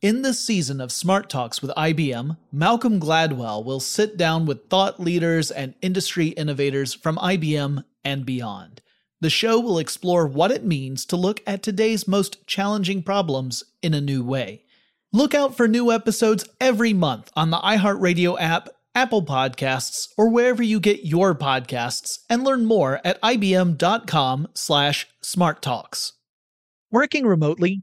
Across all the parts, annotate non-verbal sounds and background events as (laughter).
In this season of Smart Talks with IBM, Malcolm Gladwell will sit down with thought leaders and industry innovators from IBM and beyond. The show will explore what it means to look at today's most challenging problems in a new way. Look out for new episodes every month on the iHeartRadio app, Apple Podcasts, or wherever you get your podcasts, and learn more at ibm.com/smarttalks. Working remotely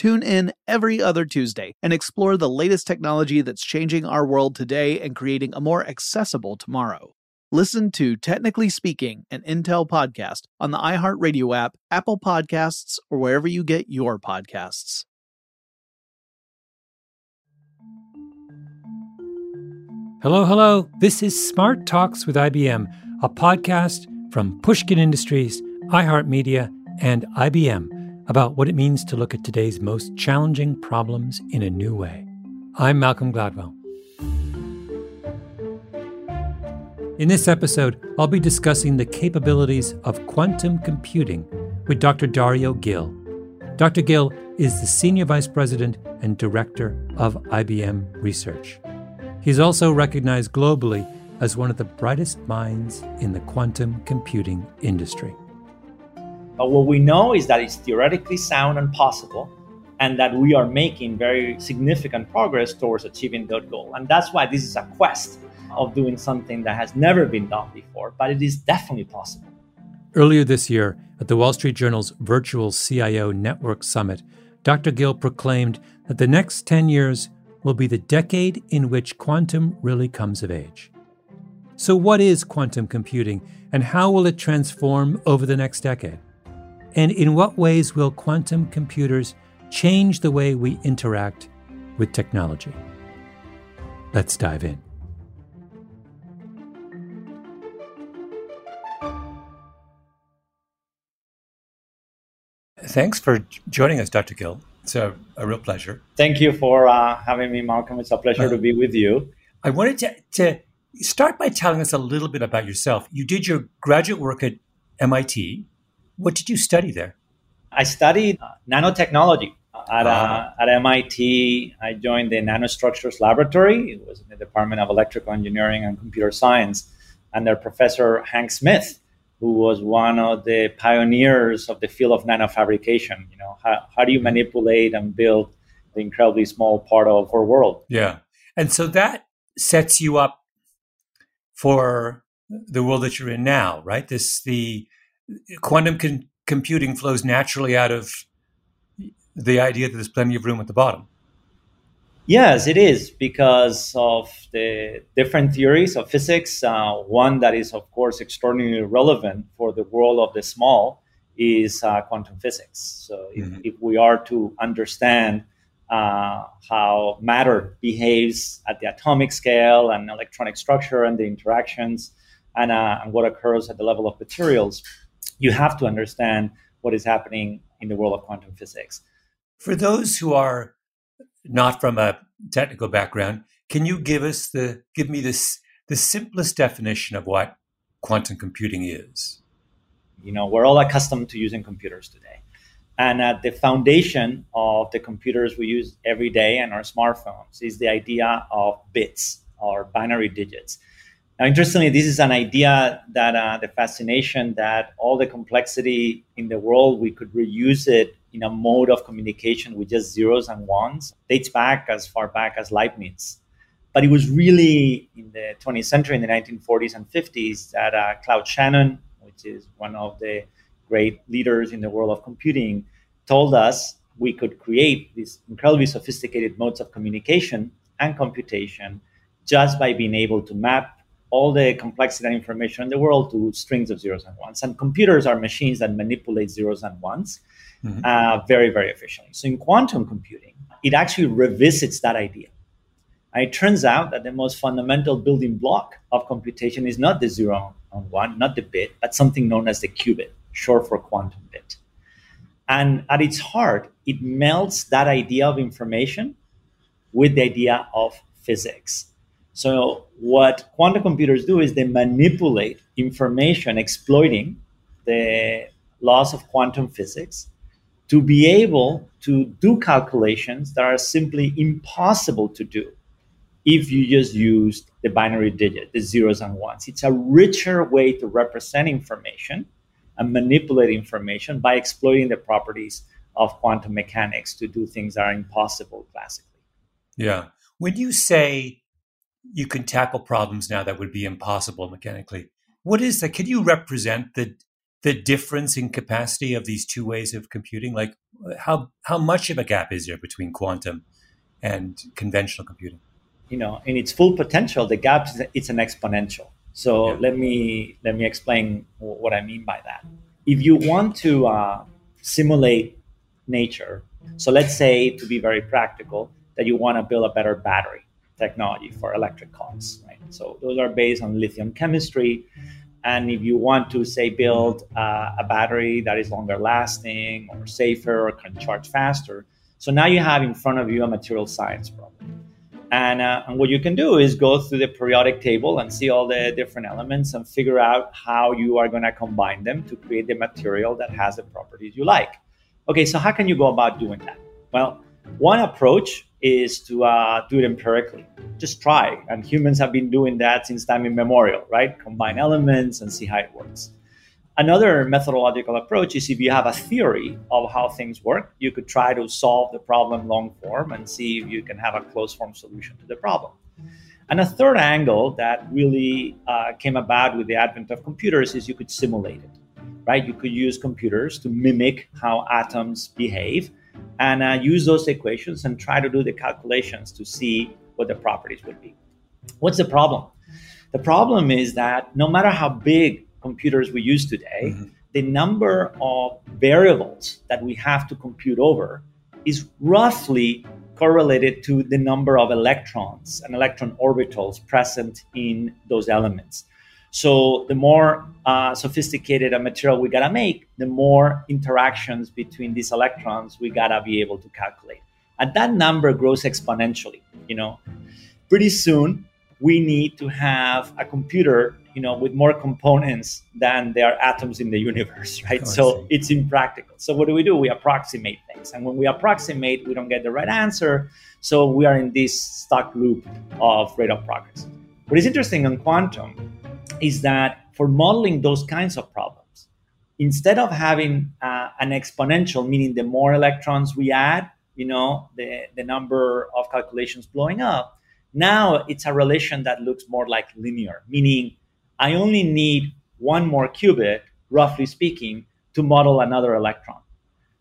Tune in every other Tuesday and explore the latest technology that's changing our world today and creating a more accessible tomorrow. Listen to Technically Speaking, an Intel podcast on the iHeartRadio app, Apple Podcasts, or wherever you get your podcasts. Hello, hello. This is Smart Talks with IBM, a podcast from Pushkin Industries, iHeartMedia, and IBM about what it means to look at today's most challenging problems in a new way. I'm Malcolm Gladwell. In this episode, I'll be discussing the capabilities of quantum computing with Dr. Dario Gil. Dr. Gil is the Senior Vice President and Director of IBM Research. He's also recognized globally as one of the brightest minds in the quantum computing industry. But what we know is that it's theoretically sound and possible, and that we are making very significant progress towards achieving that goal. And that's why this is a quest of doing something that has never been done before, but it is definitely possible. Earlier this year, at the Wall Street Journal's virtual CIO Network Summit, Dr. Gil proclaimed that the next 10 years will be the decade in which quantum really comes of age. So, what is quantum computing, and how will it transform over the next decade? And in what ways will quantum computers change the way we interact with technology? Let's dive in. Thanks for joining us, Dr. Gil. It's a, a real pleasure. Thank you for uh, having me, Malcolm. It's a pleasure uh, to be with you. I wanted to, to start by telling us a little bit about yourself. You did your graduate work at MIT what did you study there? I studied uh, nanotechnology at, uh, at MIT. I joined the nanostructures laboratory. It was in the Department of Electrical Engineering and Computer Science. And their professor, Hank Smith, who was one of the pioneers of the field of nanofabrication. You know, how, how do you manipulate and build the incredibly small part of our world? Yeah. And so that sets you up for the world that you're in now, right? This, the, quantum con- computing flows naturally out of the idea that there's plenty of room at the bottom. Yes, it is because of the different theories of physics. Uh, one that is, of course, extraordinarily relevant for the world of the small is uh, quantum physics. So, if, mm-hmm. if, we are to understand uh, how matter behaves at the atomic scale and electronic structure and the interactions and, uh, and what occurs at the level of materials, you have to understand what is happening in the world of quantum physics. For those who are not from a technical background, can you give us the give me this the simplest definition of what quantum computing is? You know, we're all accustomed to using computers today. And at the foundation of the computers we use every day and our smartphones is the idea of bits or binary digits. Now, interestingly, this is an idea that uh, the fascination that all the complexity in the world, we could reuse it in a mode of communication with just zeros and ones, dates back as far back as Leibniz. But it was really in the 20th century, in the 1940s and 50s, that uh, Claude Shannon, which is one of the great leaders in the world of computing, told us we could create these incredibly sophisticated modes of communication and computation just by being able to map all the complexity and information in the world to strings of zeros and ones. And computers are machines that manipulate zeros and ones mm-hmm. uh, very, very efficiently. So in quantum computing, it actually revisits that idea. And it turns out that the most fundamental building block of computation is not the zero and one, not the bit, but something known as the qubit, short for quantum bit. And at its heart, it melts that idea of information with the idea of physics. So, what quantum computers do is they manipulate information exploiting the laws of quantum physics to be able to do calculations that are simply impossible to do if you just use the binary digit, the zeros and ones. It's a richer way to represent information and manipulate information by exploiting the properties of quantum mechanics to do things that are impossible classically. Yeah. When you say you can tackle problems now that would be impossible mechanically, what is that? Can you represent the the difference in capacity of these two ways of computing? Like how how much of a gap is there between quantum and conventional computing? You know, in its full potential, the gap is it's an exponential. So yeah. let me let me explain what I mean by that. If you want to uh, simulate nature, so let's say to be very practical, that you want to build a better battery technology for electric cars, right? So those are based on lithium chemistry. And if you want to say build uh, a battery that is longer lasting or safer or can charge faster, so now you have in front of you a material science problem. And, uh, and, what you can do is go through the periodic table and see all the different elements and figure out how you are going to combine them to create the material that has the properties you like. Okay, so how can you go about doing that? Well, one approach is to uh, do it empirically. Just try. And humans have been doing that since time immemorial, right? Combine elements and see how it works. Another methodological approach is if you have a theory of how things work, you could try to solve the problem long form and see if you can have a closed form solution to the problem. And a third angle that really uh, came about with the advent of computers is you could simulate it, right? You could use computers to mimic how atoms behave and uh, use those equations and try to do the calculations to see what the properties would be. What's the problem? The problem is that no matter how big computers we use today, mm-hmm. the number of variables that we have to compute over is roughly correlated to the number of electrons and electron orbitals present in those elements. So the more uh, sophisticated a material we gotta make, the more interactions between these electrons we gotta be able to calculate. And that number grows exponentially. You know, pretty soon we need to have a computer you know with more components than there are atoms in the universe (laughs) right? Oh, so it's impractical. So what do we do? We approximate things. And when we approximate we don't get the right answer. So we are in this stuck loop of rate of progress. What is interesting on quantum is that for modeling those kinds of problems instead of having uh, an exponential meaning the more electrons we add you know the, the number of calculations blowing up now it's a relation that looks more like linear meaning I only need one more qubit, roughly speaking, to model another electron.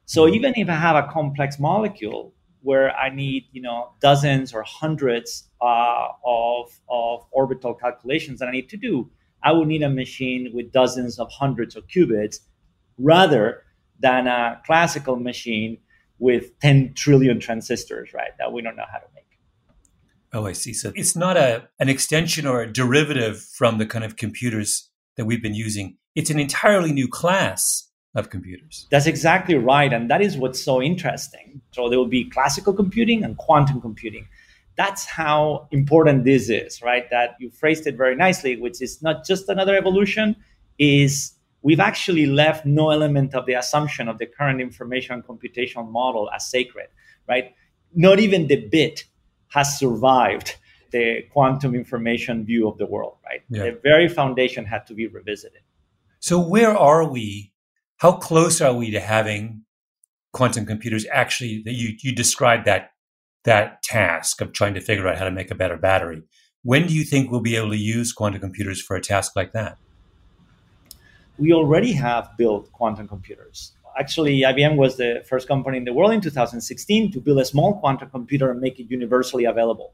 So mm-hmm. even if I have a complex molecule where I need, you know, dozens or hundreds uh, of, of orbital calculations that I need to do, I would need a machine with dozens of hundreds of qubits rather than a classical machine with 10 trillion transistors, right? That we don't know how to make. Oh, I see. So it's not a an extension or a derivative from the kind of computers that we've been using. It's an entirely new class of computers. That's exactly right. And that is what's so interesting. So there will be classical computing and quantum computing. That's how important this is, right? That you phrased it very nicely, which is not just another evolution, is we've actually left no element of the assumption of the current information computational model as sacred, right? Not even the bit has survived the quantum information view of the world, right? Yeah. The very foundation had to be revisited. So, where are we? How close are we to having quantum computers actually that you, you described that that task of trying to figure out how to make a better battery? When do you think we'll be able to use quantum computers for a task like that? We already have built quantum computers actually IBM was the first company in the world in 2016 to build a small quantum computer and make it universally available.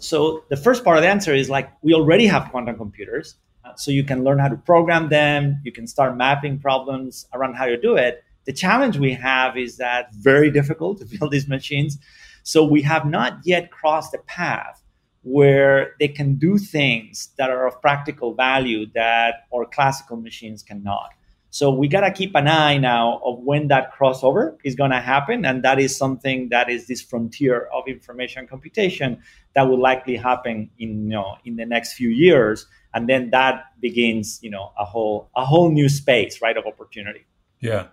So the first part of the answer is like we already have quantum computers, so you can learn how to program them. You can start mapping problems around how to do it. The challenge we have is that very difficult to build these machines. So we have not yet crossed the path where they can do things that are of practical value that our classical machines cannot. So we got to keep an eye now of when that crossover is going to happen. And that is something that is this frontier of information computation that will likely happen in, you know, in the next few years. And then that begins, you know, a whole, a whole new space, right, of opportunity. Yeah.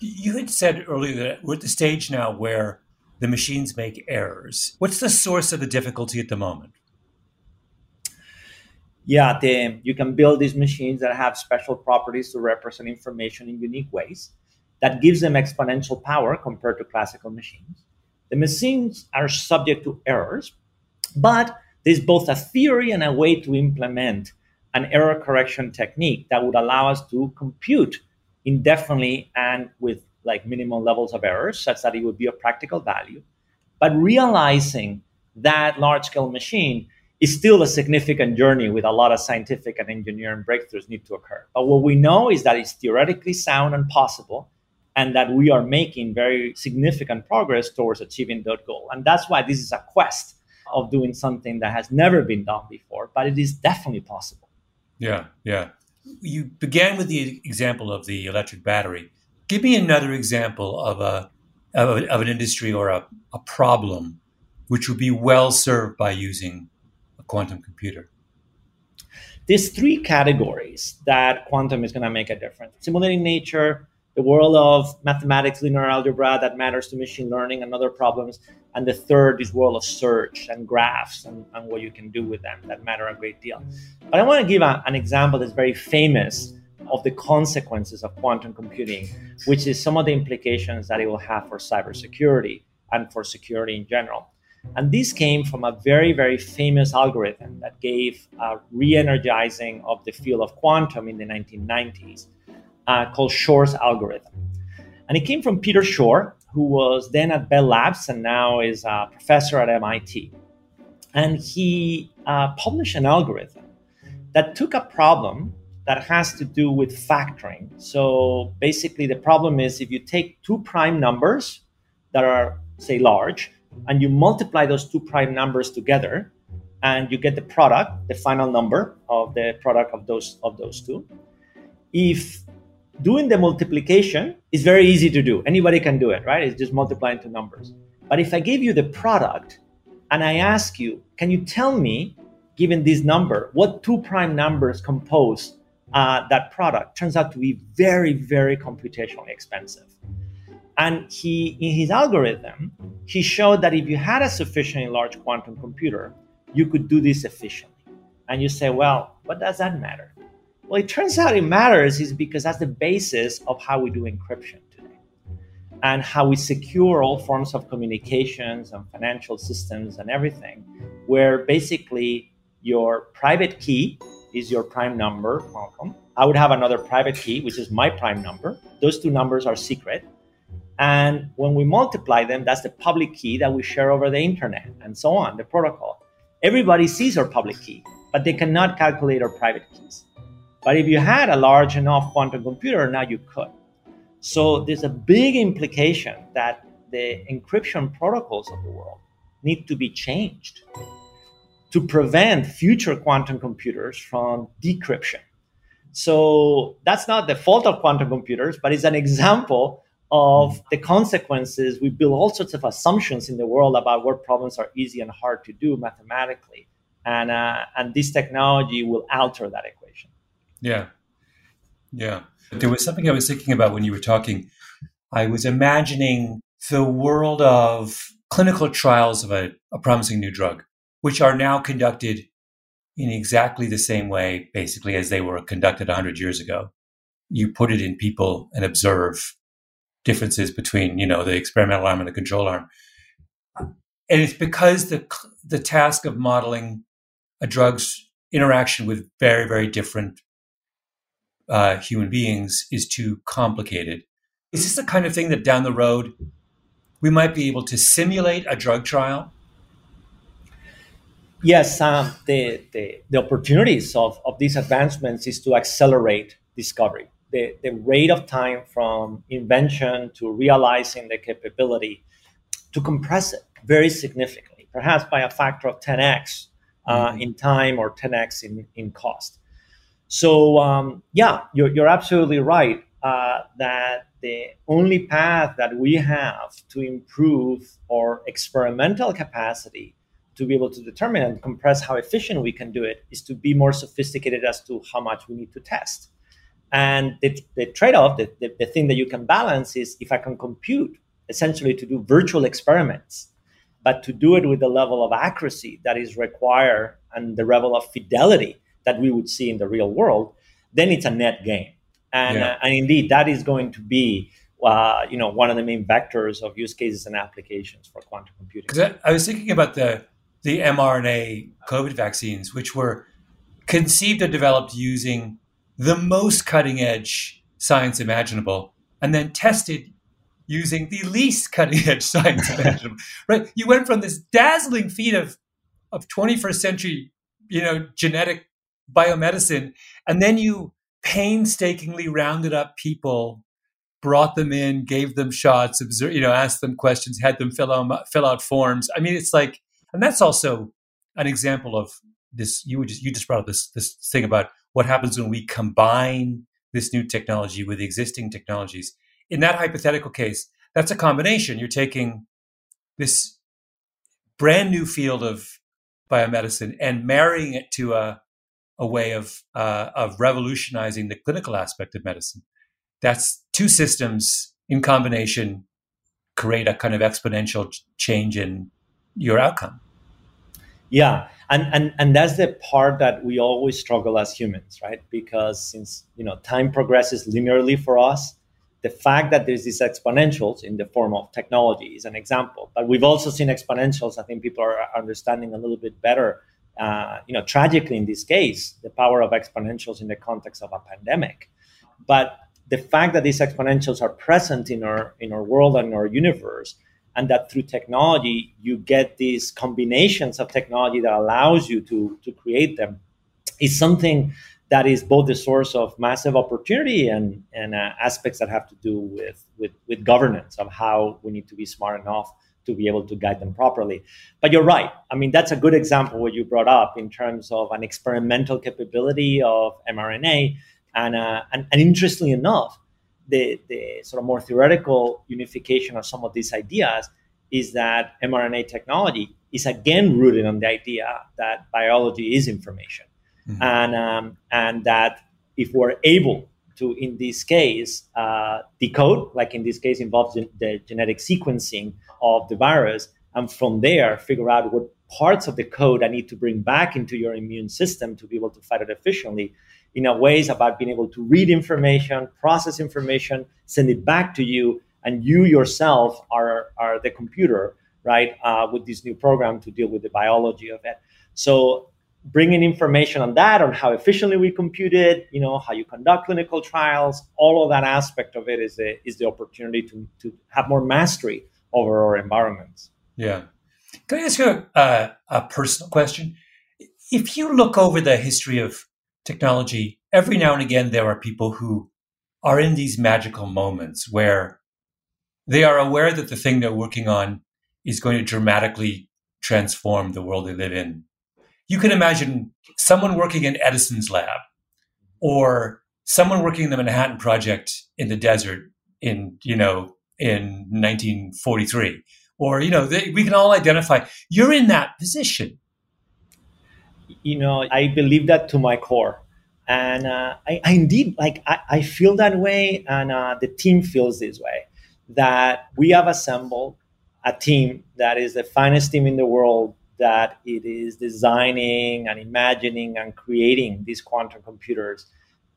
You had said earlier that we're at the stage now where the machines make errors. What's the source of the difficulty at the moment? yeah, the, you can build these machines that have special properties to represent information in unique ways. That gives them exponential power compared to classical machines. The machines are subject to errors, but there's both a theory and a way to implement an error correction technique that would allow us to compute indefinitely and with like minimal levels of errors, such that it would be of practical value. But realizing that large scale machine is still a significant journey with a lot of scientific and engineering breakthroughs need to occur. But what we know is that it's theoretically sound and possible, and that we are making very significant progress towards achieving that goal. And that's why this is a quest of doing something that has never been done before, but it is definitely possible. Yeah, yeah. You began with the example of the electric battery. Give me another example of a of, a, of an industry or a, a problem which would be well served by using a quantum computer? There's three categories that quantum is going to make a difference. Simulating nature, the world of mathematics, linear algebra that matters to machine learning and other problems. And the third is world of search and graphs and, and what you can do with them that matter a great deal. But I want to give a, an example that's very famous of the consequences of quantum computing, which is some of the implications that it will have for cybersecurity and for security in general. And this came from a very, very famous algorithm that gave a re energizing of the field of quantum in the 1990s uh, called Shor's algorithm. And it came from Peter Shor, who was then at Bell Labs and now is a professor at MIT. And he uh, published an algorithm that took a problem that has to do with factoring. So basically, the problem is if you take two prime numbers that are, say, large, and you multiply those two prime numbers together and you get the product the final number of the product of those of those two if doing the multiplication is very easy to do. Anybody can do it right? It's just multiplying two numbers. But if i give you the product and i ask you can you tell me given this number what two prime numbers compose uh, that product turns out to be very very computationally expensive and he, in his algorithm, he showed that if you had a sufficiently large quantum computer, you could do this efficiently. And you say, well, what does that matter? Well, it turns out it matters is because that's the basis of how we do encryption today and how we secure all forms of communications and financial systems and everything, where basically your private key is your prime number, Malcolm. I would have another private key, which is my prime number. Those two numbers are secret. And when we multiply them, that's the public key that we share over the internet and so on, the protocol. Everybody sees our public key, but they cannot calculate our private keys. But if you had a large enough quantum computer, now you could. So there's a big implication that the encryption protocols of the world need to be changed to prevent future quantum computers from decryption. So that's not the fault of quantum computers, but it's an example of the consequences. We build all sorts of assumptions in the world about what problems are easy and hard to do mathematically. And, uh, and this technology will alter that equation. Yeah. Yeah. There was something I was thinking about when you were talking. I was imagining the world of clinical trials of a, a promising new drug, which are now conducted in exactly the same way, basically, as they were conducted 100 years ago. You put it in people and observe differences between, you know, the experimental arm and the control arm. And it's because the, the task of modeling a drug's interaction with very, very different uh, human beings is too complicated. Is this the kind of thing that down the road we might be able to simulate a drug trial? Yes, um, the, the, the opportunities of, of these advancements is to accelerate discovery. The, the rate of time from invention to realizing the capability to compress it very significantly, perhaps by a factor of 10x uh, mm-hmm. in time or 10x in, in cost. So, um, yeah, you're, you're absolutely right uh, that the only path that we have to improve our experimental capacity to be able to determine and compress how efficient we can do it is to be more sophisticated as to how much we need to test. And the, the trade off, the, the, the thing that you can balance is if I can compute essentially to do virtual experiments, but to do it with the level of accuracy that is required and the level of fidelity that we would see in the real world, then it's a net gain. And, yeah. uh, and indeed, that is going to be uh, you know one of the main vectors of use cases and applications for quantum computing. Because I, I was thinking about the the mRNA COVID vaccines, which were conceived and developed using the most cutting edge science imaginable, and then tested using the least cutting edge (laughs) science imaginable. right? You went from this dazzling feat of of 21st century, you know, genetic biomedicine, and then you painstakingly rounded up people, brought them in, gave them shots, observe, you know, asked them questions, had them fill out fill out forms. I mean, it's like, and that's also an example of this. You just you just brought up this this thing about what happens when we combine this new technology with existing technologies. In that hypothetical case, that's a combination. You're taking this brand new field of biomedicine and marrying it to a a way of uh, of revolutionizing the clinical aspect of medicine. That's two systems in combination create a kind of exponential change in your outcome. Yeah, and and and that's the part that we always struggle as humans, right? Because since you know time progresses linearly for us, the fact that there's these exponentials in the form of technology is an example. But we've also seen exponentials. I think people are understanding a little bit better uh, you know, tragically in this case, the power of exponentials in the context of a pandemic. But the fact that these exponentials are present in our in our world and our universe, and that through technology you get these combinations of technology that allows you to to create them, is something that is both the source of massive opportunity and and uh, aspects that have to do with with with governance of how we need to be smart enough to be able to guide them properly. But you're right. I mean, that's a good example what you brought up in terms of an experimental capability of mRNA. And, uh, and, and interestingly enough, the, the sort of more theoretical unification of some of these ideas is that mRNA technology is again rooted on the idea that biology is information. Mm-hmm. And, um, and that if we're able to, in this case, uh, decode, like in this case involves the genetic sequencing of the virus, and from there figure out what parts of the code I need to bring back into your immune system to be able to fight it efficiently. In a ways about being able to read information, process information, send it back to you, and you yourself are, are the computer, right, uh, with this new program to deal with the biology of it. So bringing information on that, on how efficiently we compute it, you know, how you conduct clinical trials, all of that aspect of it is the, is the opportunity to, to have more mastery over our environments. Yeah. Can I ask you a, a personal question? If you look over the history of technology, every now and again there are people who are in these magical moments where They are aware that the thing they're working on is going to dramatically transform the world they live in. You can imagine someone working in Edison's lab or someone working in the Manhattan Project in the desert in, you know, in 1943 or you know they, we can all identify. You're in that position you know i believe that to my core and uh, I, I, indeed like I, I, feel that way and uh, the team feels this way that we have assembled a team that is the finest team in the world that it is designing and imagining and creating these quantum computers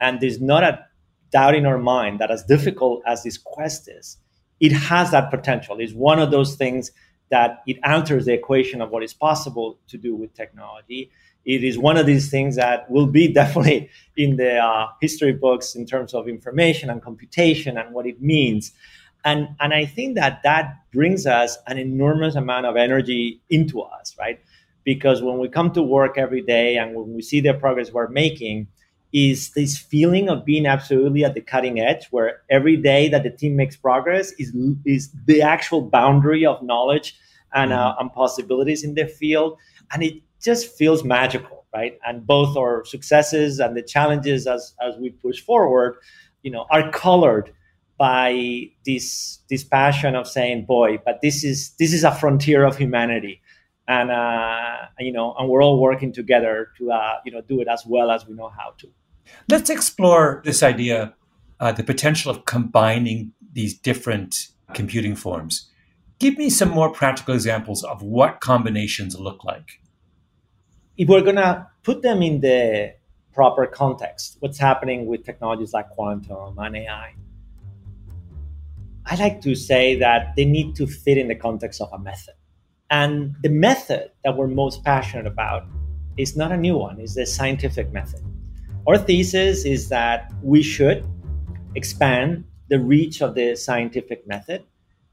and there's not a doubt in our mind that as difficult as this quest is it has that potential. It's one of those things that it alters the equation of what is possible to do with technology. It is one of these things that will be (laughs) definitely in the uh, history books in terms of information and computation and what it means. And, and I think that that brings us an enormous amount of energy into us, right? Because when we come to work every day and when we see the progress we're making, is this feeling of being absolutely at the cutting edge where every day that the team makes progress is is the actual boundary of knowledge and, uh, mm-hmm. and possibilities in the field. And it just feels magical right? And both our successes and the challenges as as we push forward you know are colored by this this passion of saying boy but this is this is a frontier of humanity and uh, you know and we're all working together to uh, you know do it as well as we know how to Let's explore this idea, uh, the potential of combining these different computing forms. Give me some more practical examples of what combinations look like. If we're going to put them in the proper context, what's happening with technologies like quantum and AI, I like to say that they need to fit in the context of a method. And the method that we're most passionate about is not a new one, it's the scientific method. Our thesis is that we should expand the reach of the scientific method.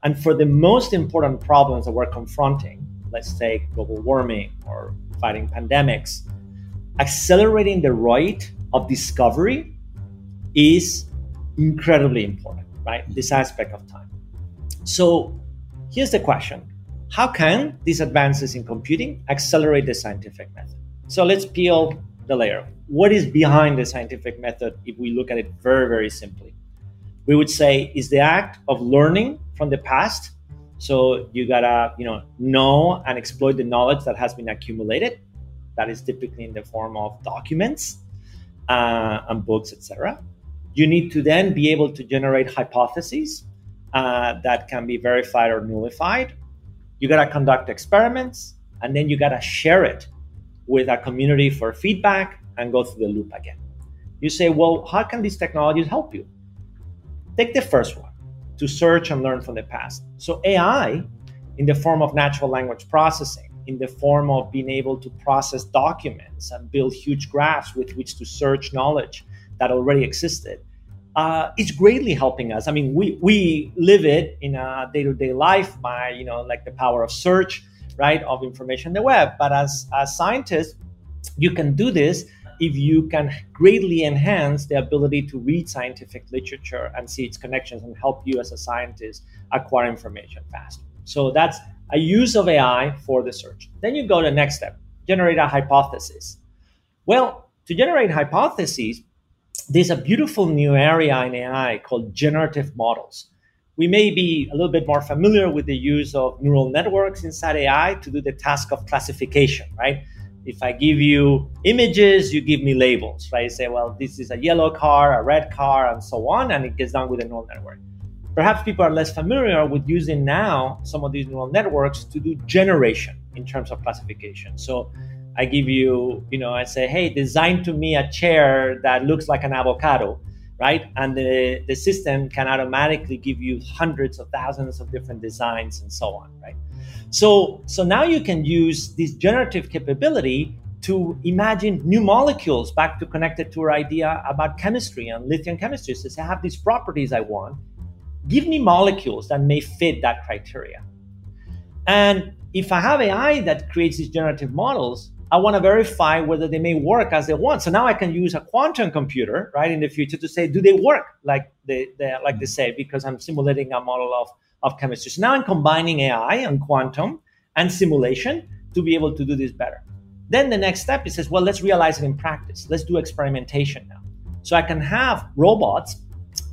And for the most important problems that we're confronting, let's take global warming or fighting pandemics, accelerating the rate of discovery is incredibly important, right? This aspect of time. So here's the question How can these advances in computing accelerate the scientific method? So let's peel the layer. What is behind the scientific method if we look at it very, very simply? We would say is the act of learning from the past. So you gotta, you know, know and exploit the knowledge that has been accumulated. That is typically in the form of documents uh, and books, etc. You need to then be able to generate hypotheses uh, that can be verified or nullified. You gotta conduct experiments, and then you gotta share it with a community for feedback and go through the loop again. You say, well, how can these technologies help you? Take the first one to search and learn from the past. So, AI, in the form of natural language processing, in the form of being able to process documents and build huge graphs with which to search knowledge that already existed, uh, it's greatly helping us. I mean, we, we live it in a day to day life by, you know, like the power of search right, of information in the web. But as, as scientists, you can do this if you can greatly enhance the ability to read scientific literature and see its connections and help you as a scientist acquire information faster. So that's a use of AI for the search. Then you go to the next step, generate a hypothesis. Well, to generate hypotheses, there's a beautiful new area in AI called generative models we may be a little bit more familiar with the use of neural networks inside AI to do the task of classification, right? If I give you images, you give me labels, right? You say, well, this is a yellow car, a red car, and so on, and it gets done with a neural network. Perhaps people are less familiar with using now some of these neural networks to do generation in terms of classification. So I give you, you know, I say, hey, design to me a chair that looks like an avocado right? And the, the system can automatically give you hundreds of thousands of different designs and so on, right? So, so now you can use this generative capability to imagine new molecules back to connect it to our idea about chemistry and lithium chemistry. So I have these properties I want. Give me molecules that may fit that criteria. And if I have AI that creates these generative models, I want to verify whether they may work as they want. So now I can use a quantum computer, right, in the future to say, do they work like they, they like they say, because I'm simulating a model of, of chemistry. So now I'm combining AI and quantum and simulation to be able to do this better. Then the next step is says, well, let's realize it in practice. Let's do experimentation now. So I can have robots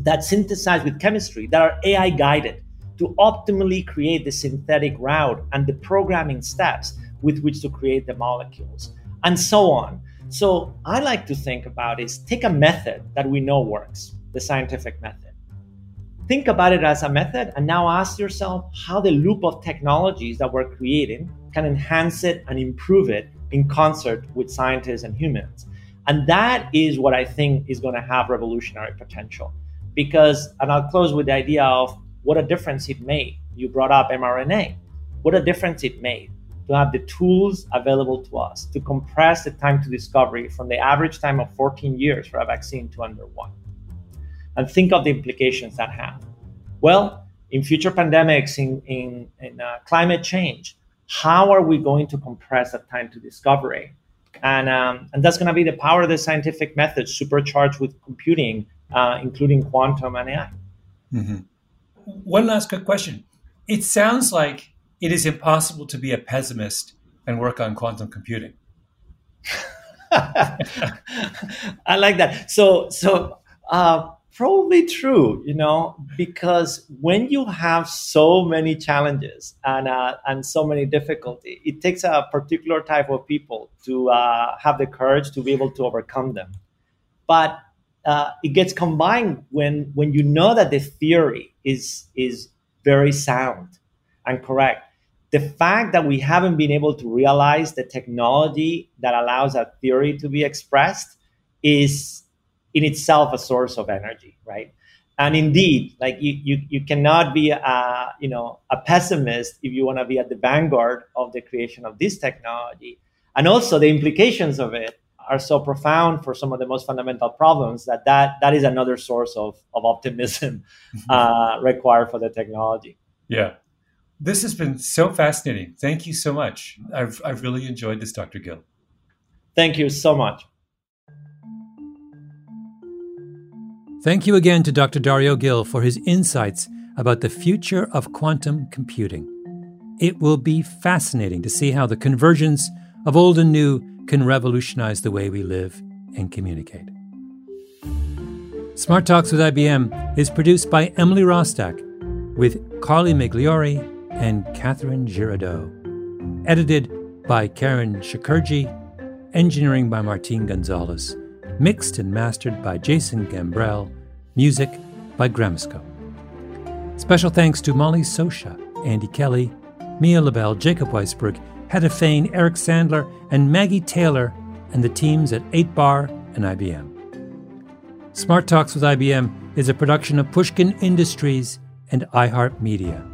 that synthesize with chemistry that are AI guided to optimally create the synthetic route and the programming steps with which to create the molecules and so on. So I like to think about is take a method that we know works, the scientific method. Think about it as a method and now ask yourself how the loop of technologies that we're creating can enhance it and improve it in concert with scientists and humans. And that is what I think is going to have revolutionary potential. Because, and I'll close with the idea of what a difference it made. You brought up mRNA. What a difference it made to have the tools available to us to compress the time to discovery from the average time of 14 years for a vaccine to under one. And think of the implications that have. Well, in future pandemics, in, in, in uh, climate change, how are we going to compress that time to discovery? And, um, and that's going to be the power of the scientific method supercharged with computing, uh, including quantum and AI. Mm-hmm. One last quick question. It sounds like it is impossible to be a pessimist and work on quantum computing. (laughs) I like that. So, so uh, probably true, you know, because when you have so many challenges and uh, and so many difficulty, it takes a particular type of people to uh, have the courage to be able to overcome them. But uh, it gets combined when when you know that the theory is is very sound and correct. The fact that we haven't been able to realize the technology that allows that theory to be expressed is in itself a source of energy, right? And indeed, like you, you, you cannot be a, you know, a pessimist if you want to be at the vanguard of the creation of this technology. And also the implications of it are so profound for some of the most fundamental problems that that, that is another source of, of optimism uh, required for the technology. Yeah. This has been so fascinating. Thank you so much. I've, I've really enjoyed this, Dr. Gil. Thank you so much. Thank you again to Dr. Dario Gil for his insights about the future of quantum computing. It will be fascinating to see how the convergence of old and new can revolutionize the way we live and communicate. Smart Talks with IBM is produced by Emily Rostak with Carly Migliori and Catherine Girardeau. Edited by Karen Shakerdge. Engineering by Martin Gonzalez. Mixed and mastered by Jason Gambrell. Music by Gramsco. Special thanks to Molly Socha, Andy Kelly, Mia Lobel, Jacob Weisberg, Hedda Fain, Eric Sandler, and Maggie Taylor, and the teams at 8Bar and IBM. Smart Talks with IBM is a production of Pushkin Industries and iHeartMedia.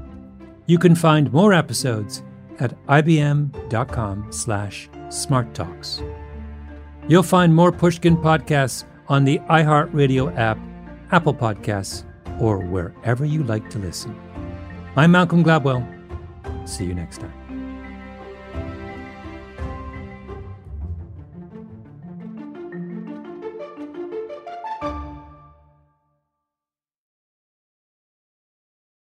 You can find more episodes at ibm.com slash smarttalks. You'll find more Pushkin podcasts on the iHeartRadio app, Apple Podcasts, or wherever you like to listen. I'm Malcolm Gladwell. See you next time.